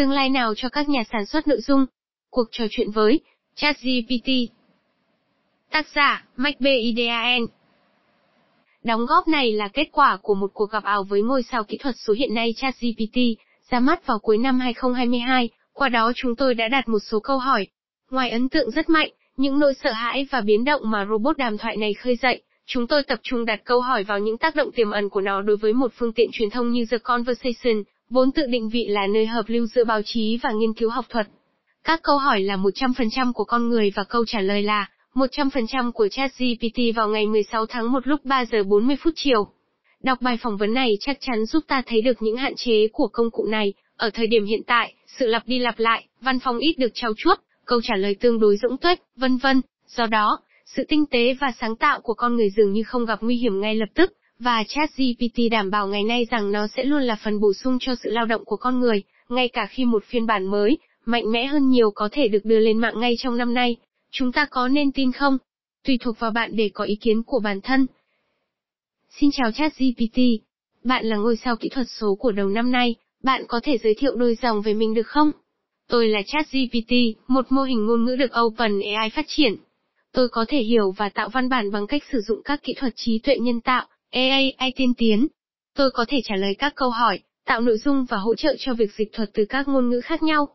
Tương lai nào cho các nhà sản xuất nội dung? Cuộc trò chuyện với ChatGPT Tác giả, MacBidean Đóng góp này là kết quả của một cuộc gặp ảo với ngôi sao kỹ thuật số hiện nay ChatGPT, ra mắt vào cuối năm 2022, qua đó chúng tôi đã đặt một số câu hỏi. Ngoài ấn tượng rất mạnh, những nỗi sợ hãi và biến động mà robot đàm thoại này khơi dậy, chúng tôi tập trung đặt câu hỏi vào những tác động tiềm ẩn của nó đối với một phương tiện truyền thông như The Conversation, vốn tự định vị là nơi hợp lưu giữa báo chí và nghiên cứu học thuật. Các câu hỏi là 100% của con người và câu trả lời là 100% của ChatGPT vào ngày 16 tháng 1 lúc 3 giờ 40 phút chiều. Đọc bài phỏng vấn này chắc chắn giúp ta thấy được những hạn chế của công cụ này. Ở thời điểm hiện tại, sự lặp đi lặp lại, văn phòng ít được trao chuốt, câu trả lời tương đối rỗng tuếch, vân vân. Do đó, sự tinh tế và sáng tạo của con người dường như không gặp nguy hiểm ngay lập tức, và ChatGPT đảm bảo ngày nay rằng nó sẽ luôn là phần bổ sung cho sự lao động của con người, ngay cả khi một phiên bản mới, mạnh mẽ hơn nhiều có thể được đưa lên mạng ngay trong năm nay. Chúng ta có nên tin không? Tùy thuộc vào bạn để có ý kiến của bản thân. Xin chào ChatGPT. Bạn là ngôi sao kỹ thuật số của đầu năm nay, bạn có thể giới thiệu đôi dòng về mình được không? Tôi là ChatGPT, một mô hình ngôn ngữ được OpenAI phát triển. Tôi có thể hiểu và tạo văn bản bằng cách sử dụng các kỹ thuật trí tuệ nhân tạo, AI tiên tiến. Tôi có thể trả lời các câu hỏi, tạo nội dung và hỗ trợ cho việc dịch thuật từ các ngôn ngữ khác nhau.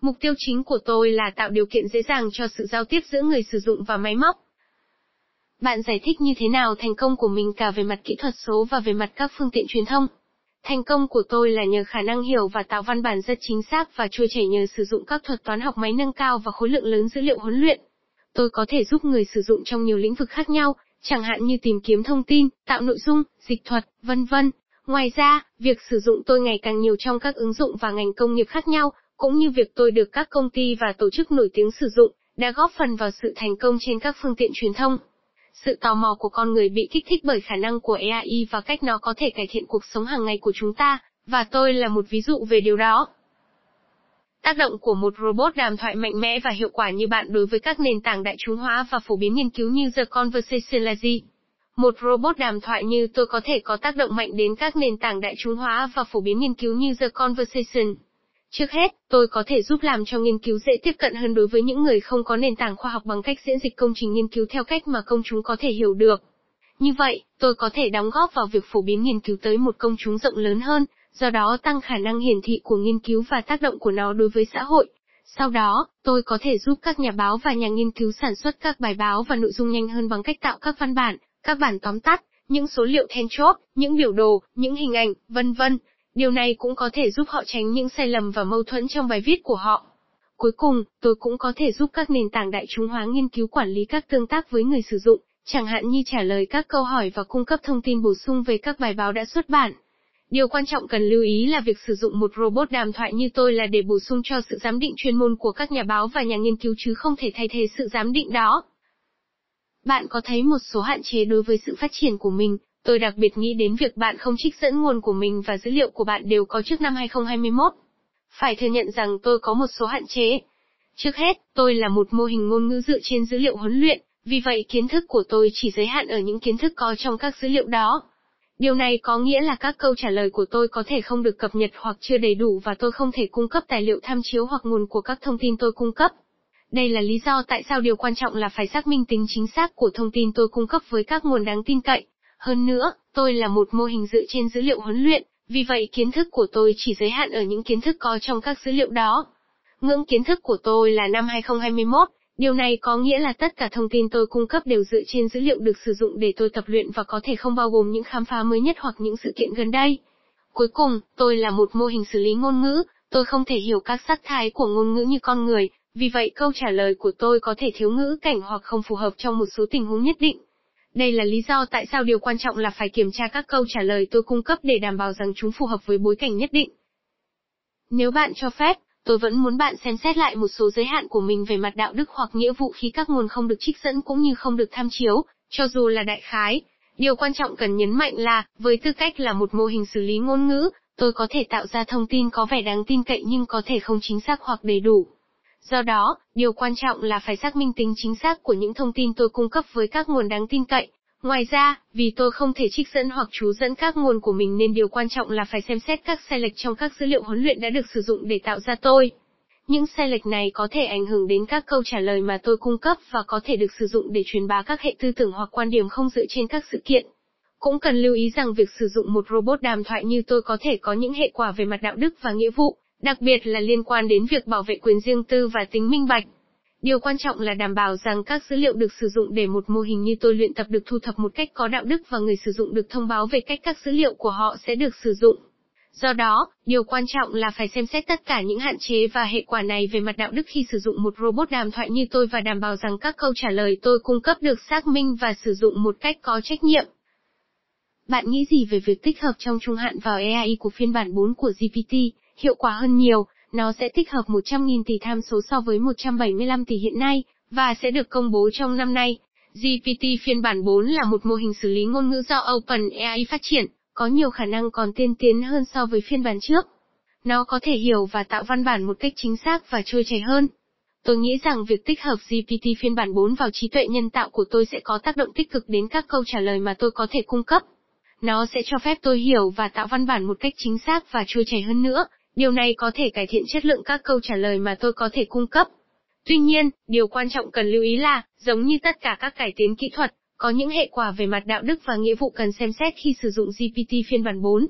Mục tiêu chính của tôi là tạo điều kiện dễ dàng cho sự giao tiếp giữa người sử dụng và máy móc. Bạn giải thích như thế nào thành công của mình cả về mặt kỹ thuật số và về mặt các phương tiện truyền thông? Thành công của tôi là nhờ khả năng hiểu và tạo văn bản rất chính xác và trôi chảy nhờ sử dụng các thuật toán học máy nâng cao và khối lượng lớn dữ liệu huấn luyện. Tôi có thể giúp người sử dụng trong nhiều lĩnh vực khác nhau, chẳng hạn như tìm kiếm thông tin, tạo nội dung, dịch thuật, vân vân. Ngoài ra, việc sử dụng tôi ngày càng nhiều trong các ứng dụng và ngành công nghiệp khác nhau, cũng như việc tôi được các công ty và tổ chức nổi tiếng sử dụng, đã góp phần vào sự thành công trên các phương tiện truyền thông. Sự tò mò của con người bị kích thích bởi khả năng của AI và cách nó có thể cải thiện cuộc sống hàng ngày của chúng ta, và tôi là một ví dụ về điều đó. Tác động của một robot đàm thoại mạnh mẽ và hiệu quả như bạn đối với các nền tảng đại chúng hóa và phổ biến nghiên cứu như The Conversation là gì? Một robot đàm thoại như tôi có thể có tác động mạnh đến các nền tảng đại chúng hóa và phổ biến nghiên cứu như The Conversation. Trước hết, tôi có thể giúp làm cho nghiên cứu dễ tiếp cận hơn đối với những người không có nền tảng khoa học bằng cách diễn dịch công trình nghiên cứu theo cách mà công chúng có thể hiểu được. Như vậy, tôi có thể đóng góp vào việc phổ biến nghiên cứu tới một công chúng rộng lớn hơn, do đó tăng khả năng hiển thị của nghiên cứu và tác động của nó đối với xã hội. Sau đó, tôi có thể giúp các nhà báo và nhà nghiên cứu sản xuất các bài báo và nội dung nhanh hơn bằng cách tạo các văn bản, các bản tóm tắt, những số liệu then chốt, những biểu đồ, những hình ảnh, vân vân. Điều này cũng có thể giúp họ tránh những sai lầm và mâu thuẫn trong bài viết của họ. Cuối cùng, tôi cũng có thể giúp các nền tảng đại chúng hóa nghiên cứu quản lý các tương tác với người sử dụng, chẳng hạn như trả lời các câu hỏi và cung cấp thông tin bổ sung về các bài báo đã xuất bản. Điều quan trọng cần lưu ý là việc sử dụng một robot đàm thoại như tôi là để bổ sung cho sự giám định chuyên môn của các nhà báo và nhà nghiên cứu chứ không thể thay thế sự giám định đó. Bạn có thấy một số hạn chế đối với sự phát triển của mình, tôi đặc biệt nghĩ đến việc bạn không trích dẫn nguồn của mình và dữ liệu của bạn đều có trước năm 2021. Phải thừa nhận rằng tôi có một số hạn chế. Trước hết, tôi là một mô hình ngôn ngữ dựa trên dữ liệu huấn luyện, vì vậy kiến thức của tôi chỉ giới hạn ở những kiến thức có trong các dữ liệu đó. Điều này có nghĩa là các câu trả lời của tôi có thể không được cập nhật hoặc chưa đầy đủ và tôi không thể cung cấp tài liệu tham chiếu hoặc nguồn của các thông tin tôi cung cấp. Đây là lý do tại sao điều quan trọng là phải xác minh tính chính xác của thông tin tôi cung cấp với các nguồn đáng tin cậy. Hơn nữa, tôi là một mô hình dựa trên dữ liệu huấn luyện, vì vậy kiến thức của tôi chỉ giới hạn ở những kiến thức có trong các dữ liệu đó. Ngưỡng kiến thức của tôi là năm 2021, Điều này có nghĩa là tất cả thông tin tôi cung cấp đều dựa trên dữ liệu được sử dụng để tôi tập luyện và có thể không bao gồm những khám phá mới nhất hoặc những sự kiện gần đây. Cuối cùng, tôi là một mô hình xử lý ngôn ngữ, tôi không thể hiểu các sắc thái của ngôn ngữ như con người, vì vậy câu trả lời của tôi có thể thiếu ngữ cảnh hoặc không phù hợp trong một số tình huống nhất định. Đây là lý do tại sao điều quan trọng là phải kiểm tra các câu trả lời tôi cung cấp để đảm bảo rằng chúng phù hợp với bối cảnh nhất định. Nếu bạn cho phép, tôi vẫn muốn bạn xem xét lại một số giới hạn của mình về mặt đạo đức hoặc nghĩa vụ khi các nguồn không được trích dẫn cũng như không được tham chiếu, cho dù là đại khái. Điều quan trọng cần nhấn mạnh là, với tư cách là một mô hình xử lý ngôn ngữ, tôi có thể tạo ra thông tin có vẻ đáng tin cậy nhưng có thể không chính xác hoặc đầy đủ. Do đó, điều quan trọng là phải xác minh tính chính xác của những thông tin tôi cung cấp với các nguồn đáng tin cậy, Ngoài ra, vì tôi không thể trích dẫn hoặc chú dẫn các nguồn của mình nên điều quan trọng là phải xem xét các sai lệch trong các dữ liệu huấn luyện đã được sử dụng để tạo ra tôi. Những sai lệch này có thể ảnh hưởng đến các câu trả lời mà tôi cung cấp và có thể được sử dụng để truyền bá các hệ tư tưởng hoặc quan điểm không dựa trên các sự kiện. Cũng cần lưu ý rằng việc sử dụng một robot đàm thoại như tôi có thể có những hệ quả về mặt đạo đức và nghĩa vụ, đặc biệt là liên quan đến việc bảo vệ quyền riêng tư và tính minh bạch. Điều quan trọng là đảm bảo rằng các dữ liệu được sử dụng để một mô hình như tôi luyện tập được thu thập một cách có đạo đức và người sử dụng được thông báo về cách các dữ liệu của họ sẽ được sử dụng. Do đó, điều quan trọng là phải xem xét tất cả những hạn chế và hệ quả này về mặt đạo đức khi sử dụng một robot đàm thoại như tôi và đảm bảo rằng các câu trả lời tôi cung cấp được xác minh và sử dụng một cách có trách nhiệm. Bạn nghĩ gì về việc tích hợp trong trung hạn vào AI của phiên bản 4 của GPT, hiệu quả hơn nhiều, nó sẽ tích hợp 100.000 tỷ tham số so với 175 tỷ hiện nay, và sẽ được công bố trong năm nay. GPT phiên bản 4 là một mô hình xử lý ngôn ngữ do OpenAI phát triển, có nhiều khả năng còn tiên tiến hơn so với phiên bản trước. Nó có thể hiểu và tạo văn bản một cách chính xác và trôi chảy hơn. Tôi nghĩ rằng việc tích hợp GPT phiên bản 4 vào trí tuệ nhân tạo của tôi sẽ có tác động tích cực đến các câu trả lời mà tôi có thể cung cấp. Nó sẽ cho phép tôi hiểu và tạo văn bản một cách chính xác và trôi chảy hơn nữa, Điều này có thể cải thiện chất lượng các câu trả lời mà tôi có thể cung cấp. Tuy nhiên, điều quan trọng cần lưu ý là, giống như tất cả các cải tiến kỹ thuật, có những hệ quả về mặt đạo đức và nghĩa vụ cần xem xét khi sử dụng GPT phiên bản 4.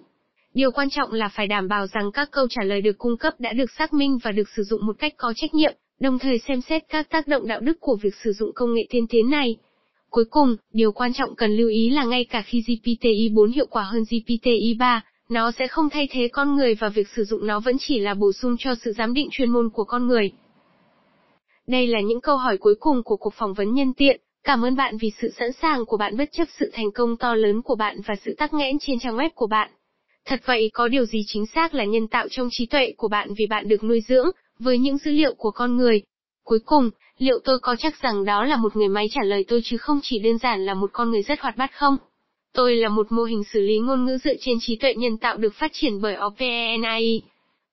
Điều quan trọng là phải đảm bảo rằng các câu trả lời được cung cấp đã được xác minh và được sử dụng một cách có trách nhiệm, đồng thời xem xét các tác động đạo đức của việc sử dụng công nghệ tiên tiến này. Cuối cùng, điều quan trọng cần lưu ý là ngay cả khi GPT-4 hiệu quả hơn GPT-3, nó sẽ không thay thế con người và việc sử dụng nó vẫn chỉ là bổ sung cho sự giám định chuyên môn của con người. Đây là những câu hỏi cuối cùng của cuộc phỏng vấn nhân tiện. Cảm ơn bạn vì sự sẵn sàng của bạn bất chấp sự thành công to lớn của bạn và sự tắc nghẽn trên trang web của bạn. Thật vậy có điều gì chính xác là nhân tạo trong trí tuệ của bạn vì bạn được nuôi dưỡng với những dữ liệu của con người. Cuối cùng, liệu tôi có chắc rằng đó là một người máy trả lời tôi chứ không chỉ đơn giản là một con người rất hoạt bát không? Tôi là một mô hình xử lý ngôn ngữ dựa trên trí tuệ nhân tạo được phát triển bởi OpenAI.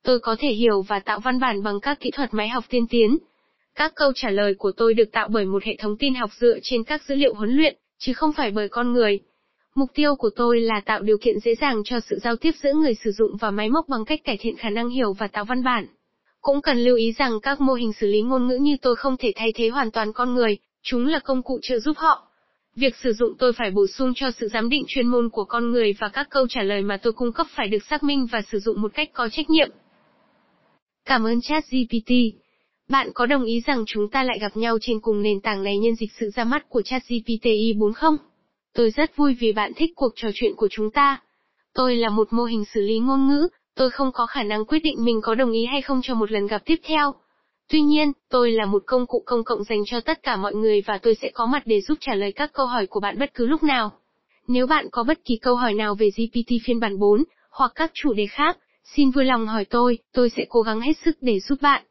Tôi có thể hiểu và tạo văn bản bằng các kỹ thuật máy học tiên tiến. Các câu trả lời của tôi được tạo bởi một hệ thống tin học dựa trên các dữ liệu huấn luyện, chứ không phải bởi con người. Mục tiêu của tôi là tạo điều kiện dễ dàng cho sự giao tiếp giữa người sử dụng và máy móc bằng cách cải thiện khả năng hiểu và tạo văn bản. Cũng cần lưu ý rằng các mô hình xử lý ngôn ngữ như tôi không thể thay thế hoàn toàn con người, chúng là công cụ trợ giúp họ. Việc sử dụng tôi phải bổ sung cho sự giám định chuyên môn của con người và các câu trả lời mà tôi cung cấp phải được xác minh và sử dụng một cách có trách nhiệm. Cảm ơn ChatGPT. Bạn có đồng ý rằng chúng ta lại gặp nhau trên cùng nền tảng này nhân dịp sự ra mắt của ChatGPT i4 không? Tôi rất vui vì bạn thích cuộc trò chuyện của chúng ta. Tôi là một mô hình xử lý ngôn ngữ, tôi không có khả năng quyết định mình có đồng ý hay không cho một lần gặp tiếp theo. Tuy nhiên, tôi là một công cụ công cộng dành cho tất cả mọi người và tôi sẽ có mặt để giúp trả lời các câu hỏi của bạn bất cứ lúc nào. Nếu bạn có bất kỳ câu hỏi nào về GPT phiên bản 4, hoặc các chủ đề khác, xin vui lòng hỏi tôi, tôi sẽ cố gắng hết sức để giúp bạn.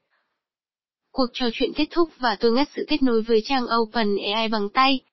Cuộc trò chuyện kết thúc và tôi ngắt sự kết nối với trang OpenAI bằng tay.